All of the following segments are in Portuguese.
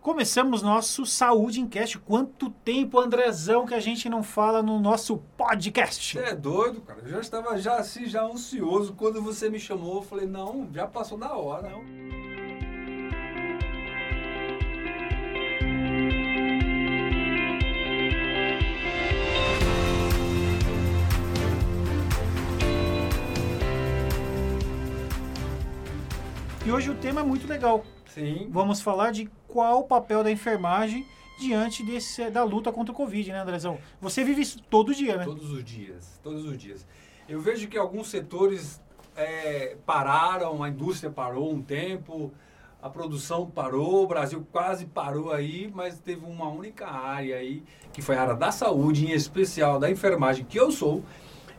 Começamos nosso Saúde em Cast. Quanto tempo, Andrezão, que a gente não fala no nosso podcast? Você é doido, cara. Eu já estava já assim, já ansioso. Quando você me chamou, eu falei, não, já passou da hora. Não. E hoje o tema é muito legal. Sim. Vamos falar de qual o papel da enfermagem diante desse, da luta contra o Covid, né, Andrezão? Você vive isso todo dia, né? Todos os dias, todos os dias. Eu vejo que alguns setores é, pararam, a indústria parou um tempo, a produção parou, o Brasil quase parou aí, mas teve uma única área aí, que foi a área da saúde, em especial da enfermagem, que eu sou,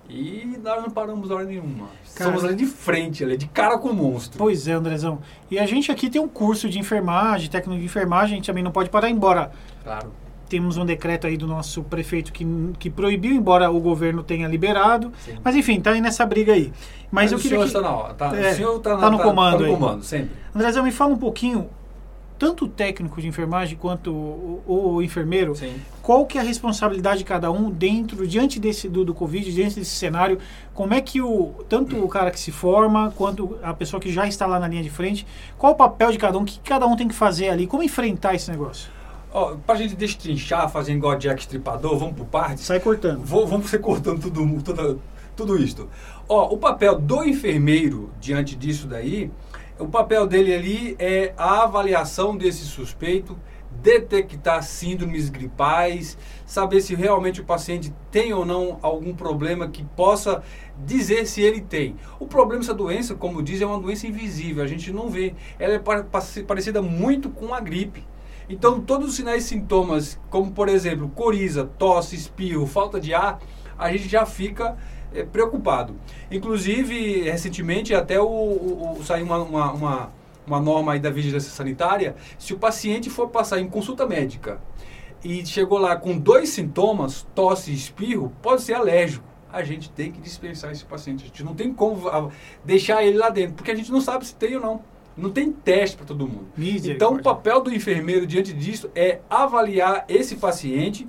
e nós não paramos hora nenhuma. Cara, Somos ali de frente, ali, de cara com o monstro. Pois é, Andrezão. E a gente aqui tem um curso de enfermagem, técnico de enfermagem, a gente também não pode parar, embora Claro. temos um decreto aí do nosso prefeito que, que proibiu, embora o governo tenha liberado. Sim. Mas enfim, tá aí nessa briga aí. Mas, eu o queria senhor que... está na hora. Tá, É, o senhor tá, tá no comando Tá aí. no comando, sempre. Andrezão, me fala um pouquinho, tanto o técnico de enfermagem quanto o, o- o enfermeiro, Sim. qual que é a responsabilidade de cada um dentro, diante desse do, do Covid, diante desse cenário, como é que o tanto o cara que se forma, quanto a pessoa que já está lá na linha de frente, qual o papel de cada um, o que cada um tem que fazer ali, como enfrentar esse negócio? Ó, pra gente destrinchar, fazendo igual Jack Stripador, vamos por partes. Sai cortando. Vou, vamos ser cortando tudo, tudo, tudo isto. Ó, o papel do enfermeiro diante disso daí, o papel dele ali é a avaliação desse suspeito, detectar síndromes gripais, saber se realmente o paciente tem ou não algum problema que possa dizer se ele tem. O problema dessa doença, como diz, é uma doença invisível, a gente não vê. Ela é pa- pa- parecida muito com a gripe. Então, todos os sinais e sintomas, como por exemplo, coriza, tosse, espirro, falta de ar, a gente já fica eh, preocupado. Inclusive, recentemente, até o, o- o- saiu uma, uma, uma, uma norma aí da vigilância sanitária, se o paciente for passar em consulta médica e chegou lá com dois sintomas, tosse e espirro, pode ser alérgico. A gente tem que dispensar esse paciente. A gente não tem como ah, deixar ele lá dentro, porque a gente não sabe se tem ou não. Não tem teste para todo mundo. Então, o papel do enfermeiro diante disso é avaliar esse paciente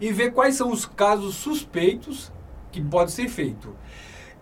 e ver quais são os casos suspeitos que pode ser feito.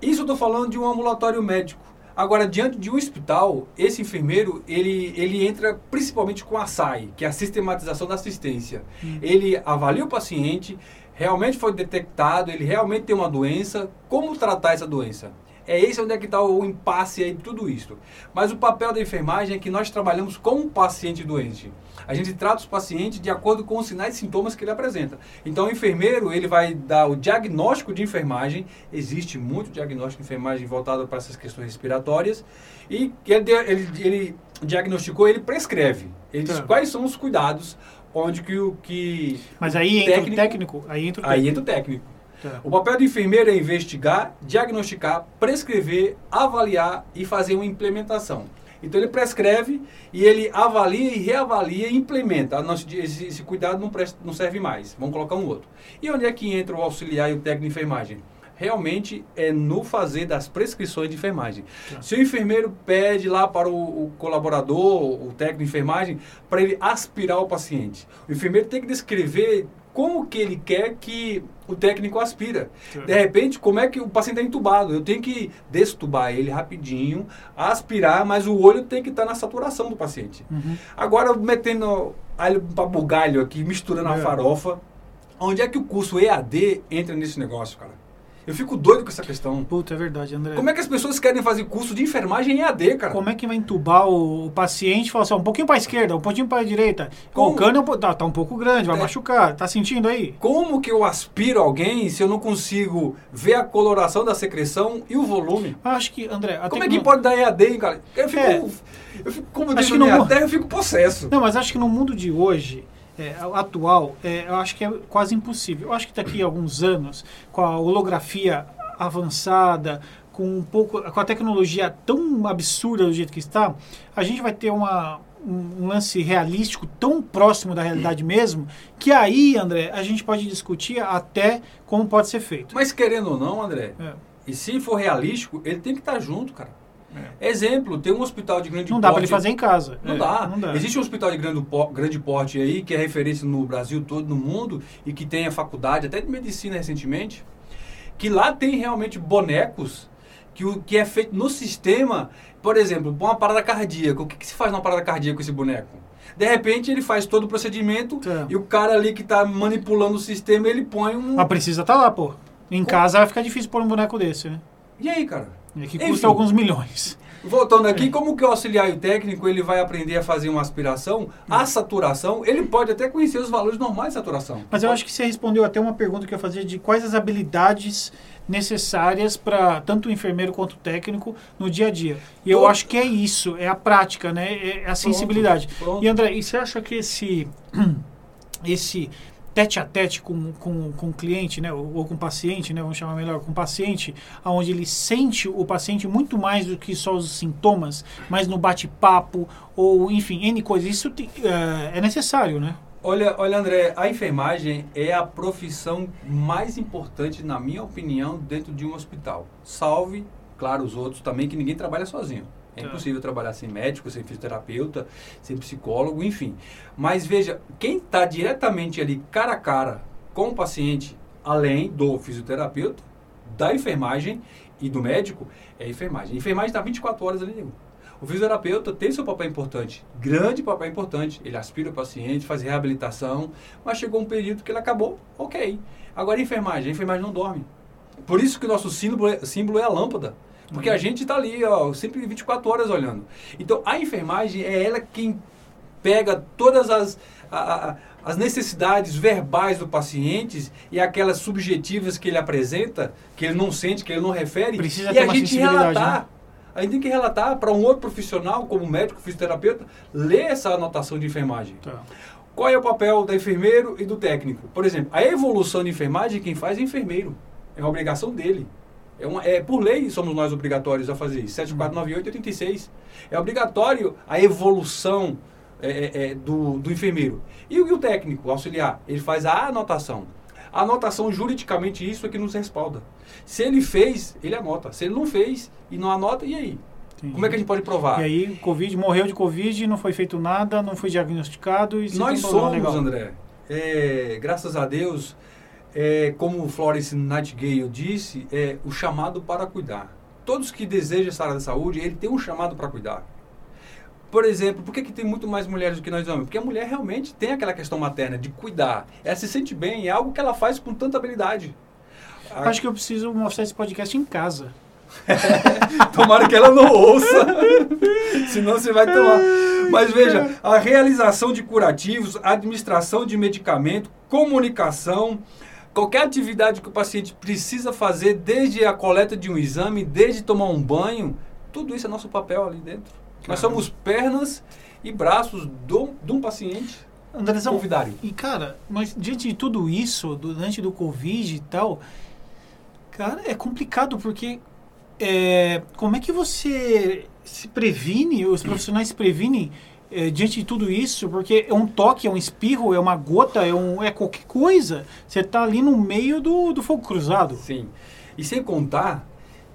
Isso eu estou falando de um ambulatório médico. Agora, diante de um hospital, esse enfermeiro, ele, ele entra principalmente com a SAI, que é a sistematização da assistência. Ele avalia o paciente, realmente foi detectado, ele realmente tem uma doença, como tratar essa doença? É esse onde é que está o impasse aí de tudo isso. Mas o papel da enfermagem é que nós trabalhamos com o paciente doente. A gente trata os pacientes de acordo com os sinais e sintomas que ele apresenta. Então, o enfermeiro, ele vai dar o diagnóstico de enfermagem. Existe muito diagnóstico de enfermagem voltado para essas questões respiratórias. E ele, ele, ele diagnosticou, ele prescreve. Ele diz Tá. quais são os cuidados, onde que o que... Mas aí entra o técnico, aí entra o Aí técnico. entra o técnico. Tá. O papel do enfermeiro é investigar, diagnosticar, prescrever, avaliar e fazer uma implementação. Então ele prescreve e ele avalia e reavalia e implementa. Nossa, esse, esse cuidado não, presta- não serve mais, vamos colocar um outro. E onde é que entra o auxiliar e o técnico de enfermagem? Realmente é no fazer das prescrições de enfermagem. Tá. Se o enfermeiro pede lá para o, o colaborador, o técnico de enfermagem, para ele aspirar o paciente, o enfermeiro tem que descrever como que ele quer que o técnico aspira. Tá. De repente, como é que o paciente está entubado? Eu tenho que destubar ele rapidinho, aspirar, mas o olho tem que estar na saturação do paciente. Uhum. Agora, metendo alho para bugalho aqui, misturando a É. farofa, onde é que o curso EAD entra nesse negócio, cara? Eu fico doido com essa questão. Puta, é verdade, André. Como é que as pessoas querem fazer curso de enfermagem em EAD, cara? Como é que vai entubar o, o paciente e falar assim, ó, um pouquinho para a esquerda, um pouquinho para a direita? Como? O cano é tá, tá um pouco grande, vai É. machucar. Tá sentindo aí? Como que eu aspiro alguém se eu não consigo ver a coloração da secreção e o volume? Acho que, André... Como é que pode dar EAD, hein, cara? Eu fico, É. eu fico como diz terra, eu fico possesso. Não, mas acho que no mundo de hoje, é, atual, é, eu acho que é quase impossível. Eu acho que daqui a alguns anos, com a holografia avançada, com um pouco, com a tecnologia tão absurda do jeito que está, a gente vai ter uma, um, lance realístico tão próximo da realidade mesmo, que aí, André, a gente pode discutir até como pode ser feito. Mas querendo ou não, André, É. e se for realístico, ele tem que estar junto, cara. É. Exemplo, tem um hospital de grande não porte. Não dá para ele fazer em casa. Não, é, dá. não, dá. Existe um hospital de grande, grande porte aí, que é referência no Brasil todo, no mundo, e que tem a faculdade, até de medicina recentemente, que lá tem realmente bonecos que, o, que é feito no sistema. Por exemplo, uma parada cardíaca. O que, que se faz numa parada cardíaca com esse boneco? De repente ele faz todo o procedimento é. e o cara ali que está manipulando o sistema, ele põe um. Mas precisa estar tá lá, pô. Em casa vai ficar difícil pôr um boneco desse, né? E aí, cara? É que custa Enfim, alguns milhões. Voltando aqui, é. como que o auxiliar técnico ele vai aprender a fazer uma aspiração, a saturação, ele pode até conhecer os valores normais de saturação. Mas eu acho que você respondeu até uma pergunta que eu fazia de quais as habilidades necessárias para tanto o enfermeiro quanto o técnico no dia a dia. E eu acho que é isso, é a prática, né? É a sensibilidade. Pronto, pronto. E André, e você acha que esse esse tete a tete com, com, com o cliente, né, ou, ou, com o paciente, né, vamos chamar melhor, com o paciente, onde ele sente o paciente muito mais do que só os sintomas, mas no bate-papo, ou enfim, N coisas. Isso uh, é necessário, né? Olha, olha, André, a enfermagem é a profissão mais importante, na minha opinião, dentro de um hospital. Salve, claro, os outros também, que ninguém trabalha sozinho. É tá. impossível trabalhar sem médico, sem fisioterapeuta, sem psicólogo, enfim. Mas veja, quem está diretamente ali cara a cara com o paciente, além do fisioterapeuta, da enfermagem e do médico, é a enfermagem. A enfermagem está 24 horas ali. O fisioterapeuta tem seu papel importante, grande papel importante. Ele aspira o paciente, faz reabilitação, mas chegou um período que ele acabou, ok. Agora a enfermagem, a enfermagem não dorme. Por isso que o nosso símbolo é, símbolo é a lâmpada. Porque a gente está ali, ó, sempre 24 horas olhando. Então, a enfermagem é ela quem pega todas as, a, a, as necessidades verbais do paciente e aquelas subjetivas que ele apresenta, que ele não sente, que ele não refere, Precisa e a gente relatar. Né? A gente tem que relatar para um outro profissional, como médico, fisioterapeuta, ler essa anotação de enfermagem. Tá. Qual é o papel do enfermeiro e do técnico? Por exemplo, a evolução de enfermagem, quem faz é enfermeiro. É uma obrigação dele. É, uma, é, por lei somos nós obrigatórios a fazer isso. 7498 e 86. É obrigatório a evolução é, é, é, do, do enfermeiro. E o, e o técnico, o auxiliar, ele faz a anotação. A anotação, juridicamente, isso é que nos respalda. Se ele fez, ele anota. Se ele não fez e não anota, e aí? Entendi. Como é que a gente pode provar? E aí, COVID, morreu de Covid, não foi feito nada, não foi diagnosticado. E Nós somos. André, é, graças a Deus, é, como Florence Nightingale disse, é o chamado para cuidar. Todos que desejam essa área da saúde, ele tem um chamado para cuidar. Por exemplo, por que, que tem muito mais mulheres do que nós homens? Porque a mulher realmente tem aquela questão materna de cuidar. Ela se sente bem, é algo que ela faz com tanta habilidade. Acho que eu preciso mostrar esse podcast em casa. Tomara que ela não ouça, senão você vai tomar. Mas veja, a realização de curativos, administração de medicamento, comunicação, Qualquer atividade que o paciente precisa fazer, desde a coleta de um exame, desde tomar um banho, tudo isso é nosso papel ali dentro. Nós somos pernas e braços do, de um paciente. Andrezão, convidário. E cara, mas diante de tudo isso, durante do Covid e tal, cara, é complicado porque é, como é que você se previne, os profissionais se previnem é, diante de tudo isso, porque é um toque, é um espirro, é uma gota, é, um, é qualquer coisa. Você está ali no meio do, do fogo cruzado. Sim. E sem contar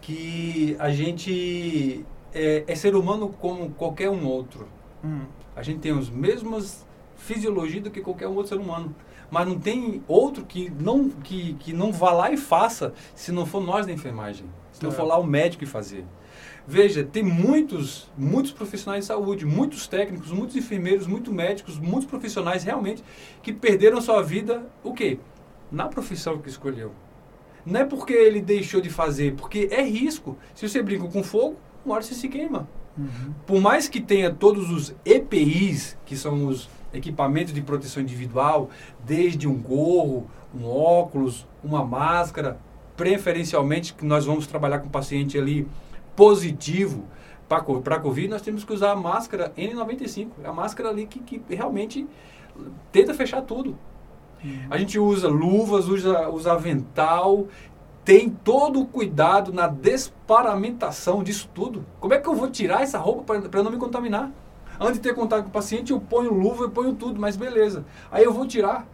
que a gente é, é ser humano como qualquer um outro. Hum. A gente tem as mesmas fisiologias do que qualquer outro ser humano. Mas não tem outro que não, que, que não vá lá e faça se não for nós da enfermagem. Se não for lá o médico e fazer. Veja, tem muitos, muitos profissionais de saúde, muitos técnicos, muitos enfermeiros, muitos médicos, muitos profissionais realmente que perderam sua vida, o quê? Na profissão que escolheu. Não é porque ele deixou de fazer, porque é risco. Se você brinca com fogo, uma hora você se queima. Uhum. Por mais que tenha todos os EPIs, que são os equipamentos de proteção individual, desde um gorro, um óculos, uma máscara, preferencialmente que nós vamos trabalhar com o paciente ali positivo para a Covid, nós temos que usar a máscara N95. É a máscara ali que, que realmente tenta fechar tudo. Uhum. A gente usa luvas, usa, usa avental, tem todo o cuidado na desparamentação disso tudo. Como é que eu vou tirar essa roupa para não me contaminar? Antes de ter contato com o paciente, eu ponho luva, eu ponho tudo, mas beleza. Aí eu vou tirar.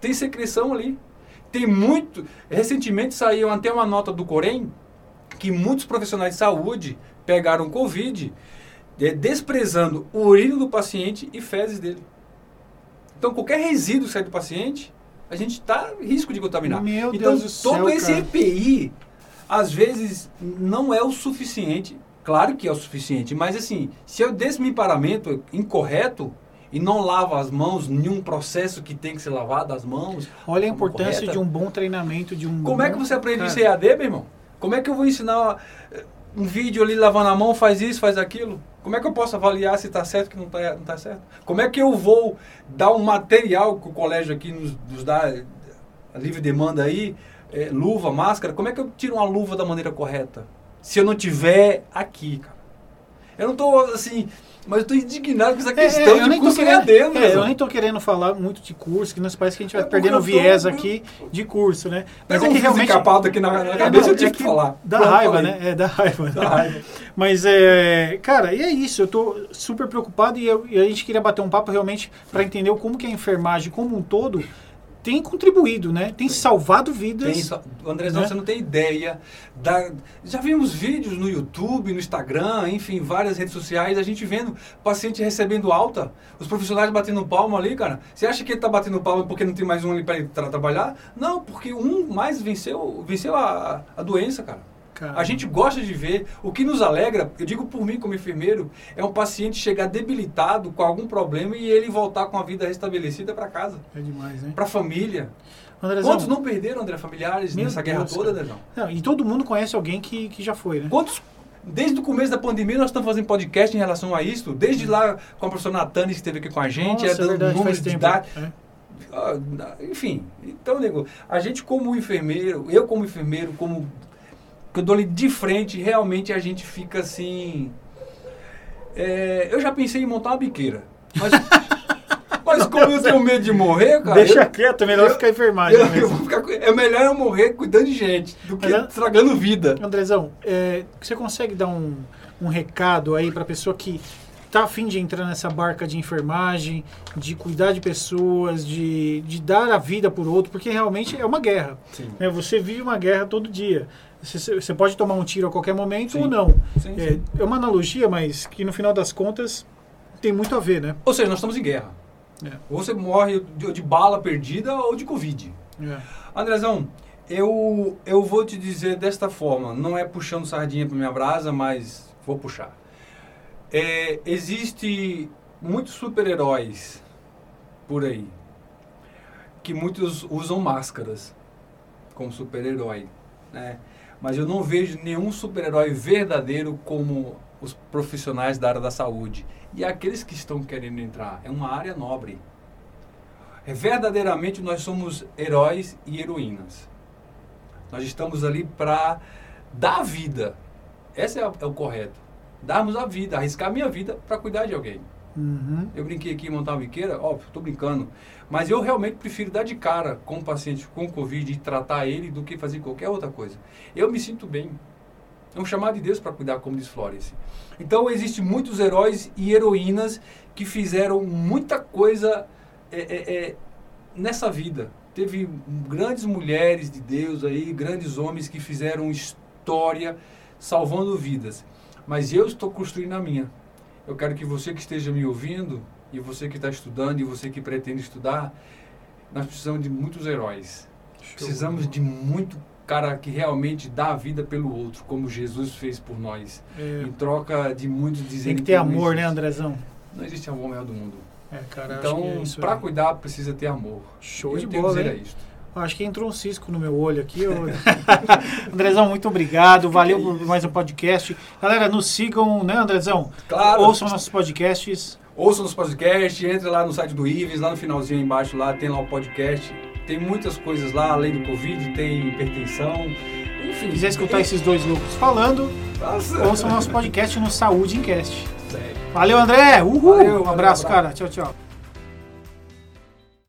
Tem secreção ali. Tem muito. Recentemente saiu até uma nota do Corém que muitos profissionais de saúde pegaram Covid é, desprezando o urino do paciente e fezes dele. Então, qualquer resíduo que sai do paciente, a gente está em risco de contaminar. Meu então, Deus do todo céu, esse cara. EPI, às vezes, não é o suficiente. Claro que é o suficiente, mas assim, se eu desse meu paramento incorreto e não lavo as mãos em um processo que tem que ser lavado as mãos. Olha a importância correta. de um bom treinamento, de um Como é que você aprende Cara, isso em EAD, meu irmão? Como é que eu vou ensinar eh, um vídeo ali lavando a mão, faz isso, faz aquilo? Como é que eu posso avaliar se está certo que não está não tá certo? Como é que eu vou dar um material que o colégio aqui nos, nos dá, eh, livre demanda aí, eh, luva, máscara, como é que eu tiro uma luva da maneira correta? Se eu não tiver aqui, cara. Eu não estou assim, mas eu estou indignado com essa É, questão é, eu de nem tô curso querendo, né? é, eu nem tô querendo falar muito de curso, que nos parece que a gente vai É perdendo tô- viés aqui de curso, né? Mas é que realmente capado aqui na, na É, cabeça, não, eu tive é que falar. Dá Pronto, raiva, falei. né? É, dá raiva. Dá raiva. Mas, é, cara, e é isso. Eu tô super preocupado e, eu- e a gente queria bater um papo realmente para entender como que a enfermagem como um todo tem contribuído, né? Tem salvado vidas. Tem, Andrezão, né? você não tem ideia. Da, já vimos vídeos no YouTube, no Instagram, enfim, várias redes sociais, a gente vendo paciente recebendo alta, os profissionais batendo palma ali, cara. Você acha que ele tá batendo palma porque não tem mais um ali para trabalhar? Não, porque um mais venceu, venceu a, a doença, cara. Cara, A gente gosta de ver. O que nos alegra, eu digo por mim como enfermeiro, é um paciente chegar debilitado com algum problema e ele voltar com a vida restabelecida para casa, é demais, né? para a família. Andrezão, Quantos não perderam, André, familiares nessa guerra Deus, toda. Andrezão? não, e todo mundo conhece alguém que, que já foi, né? Quantos. Desde o começo da pandemia nós estamos fazendo podcast em relação a isso. Desde lá com a professora Natane que esteve aqui com a gente, Nossa, é dando verdade, número faz de tempo. idade. É. Ah, enfim, então, nego, a gente como enfermeiro, eu como enfermeiro, como que eu dou ali de frente, realmente a gente fica assim. é, eu já pensei em montar uma biqueira. Mas, mas como eu tenho medo de morrer, cara. Deixa eu, quieto, é melhor eu- ficar enfermagem eu- eu mesmo. vou ficar com- é melhor eu morrer cuidando de gente do que Mas é- estragando vida. Andrezão, é, você consegue dar um, um recado aí para pessoa que tá afim de entrar nessa barca de enfermagem, de cuidar de pessoas, de, de dar a vida por outro, porque realmente é uma guerra. Né? Você vive uma guerra todo dia. Você, você pode tomar um tiro a qualquer momento Sim. ou não. Sim, É, sim. é uma analogia, mas que no final das contas tem muito a ver, né? Ou seja, nós estamos em guerra. É. Ou você morre de, de bala perdida ou de Covid. É. Andrezão, eu, eu vou te dizer desta forma, não é puxando sardinha para minha brasa, mas vou puxar. É, existe muitos super-heróis por aí, que muitos usam máscaras como super-herói, né? Mas eu não vejo nenhum super-herói verdadeiro como os profissionais da área da saúde. E aqueles que estão querendo entrar. É uma área nobre. É, verdadeiramente nós somos heróis e heroínas. Nós estamos ali para dar vida. Esse é, é o correto. Darmos a vida, arriscar a minha vida para cuidar de alguém. Uhum. Eu brinquei aqui em montar uma biqueira, óbvio, estou brincando. Mas eu realmente prefiro dar de cara com o paciente com Covid e tratar ele do que fazer qualquer outra coisa. Eu me sinto bem. É um chamado de Deus para cuidar, como diz Florence. Então, existem muitos heróis e heroínas que fizeram muita coisa é, é, é, nessa vida. Teve grandes mulheres de Deus aí, grandes homens que fizeram história salvando vidas. Mas eu estou construindo a minha. Eu quero que você que esteja me ouvindo, e você que está estudando, e você que pretende estudar, nós precisamos de muitos heróis. Precisamos de muito cara que realmente dá a vida pelo outro, como Jesus fez por nós. É, Em troca de muitos tem dizendo que ter não amor, né. Andrezão? Não existe amor maior do mundo. É, cara, que é Então, isso para cuidar, precisa ter amor. Show Eu de tenho bola, que dizer hein? é isto. Acho que entrou um cisco no meu olho aqui. ô. Andrezão, muito obrigado. Valeu por mais um podcast. Galera, nos sigam, né, Andrezão? Claro. Ouçam nossos podcasts. Ouça nos podcasts, entre lá no site do Ives, lá no finalzinho aí embaixo lá tem lá o podcast. Tem muitas coisas lá, além do Covid, tem hipertensão, enfim. Se quiser escutar esses dois loucos falando, Nossa. ouçam nosso podcast no Saúde Encast. Sério. Valeu, André! Uhul! Valeu, um abraço. cara. Tchau, tchau.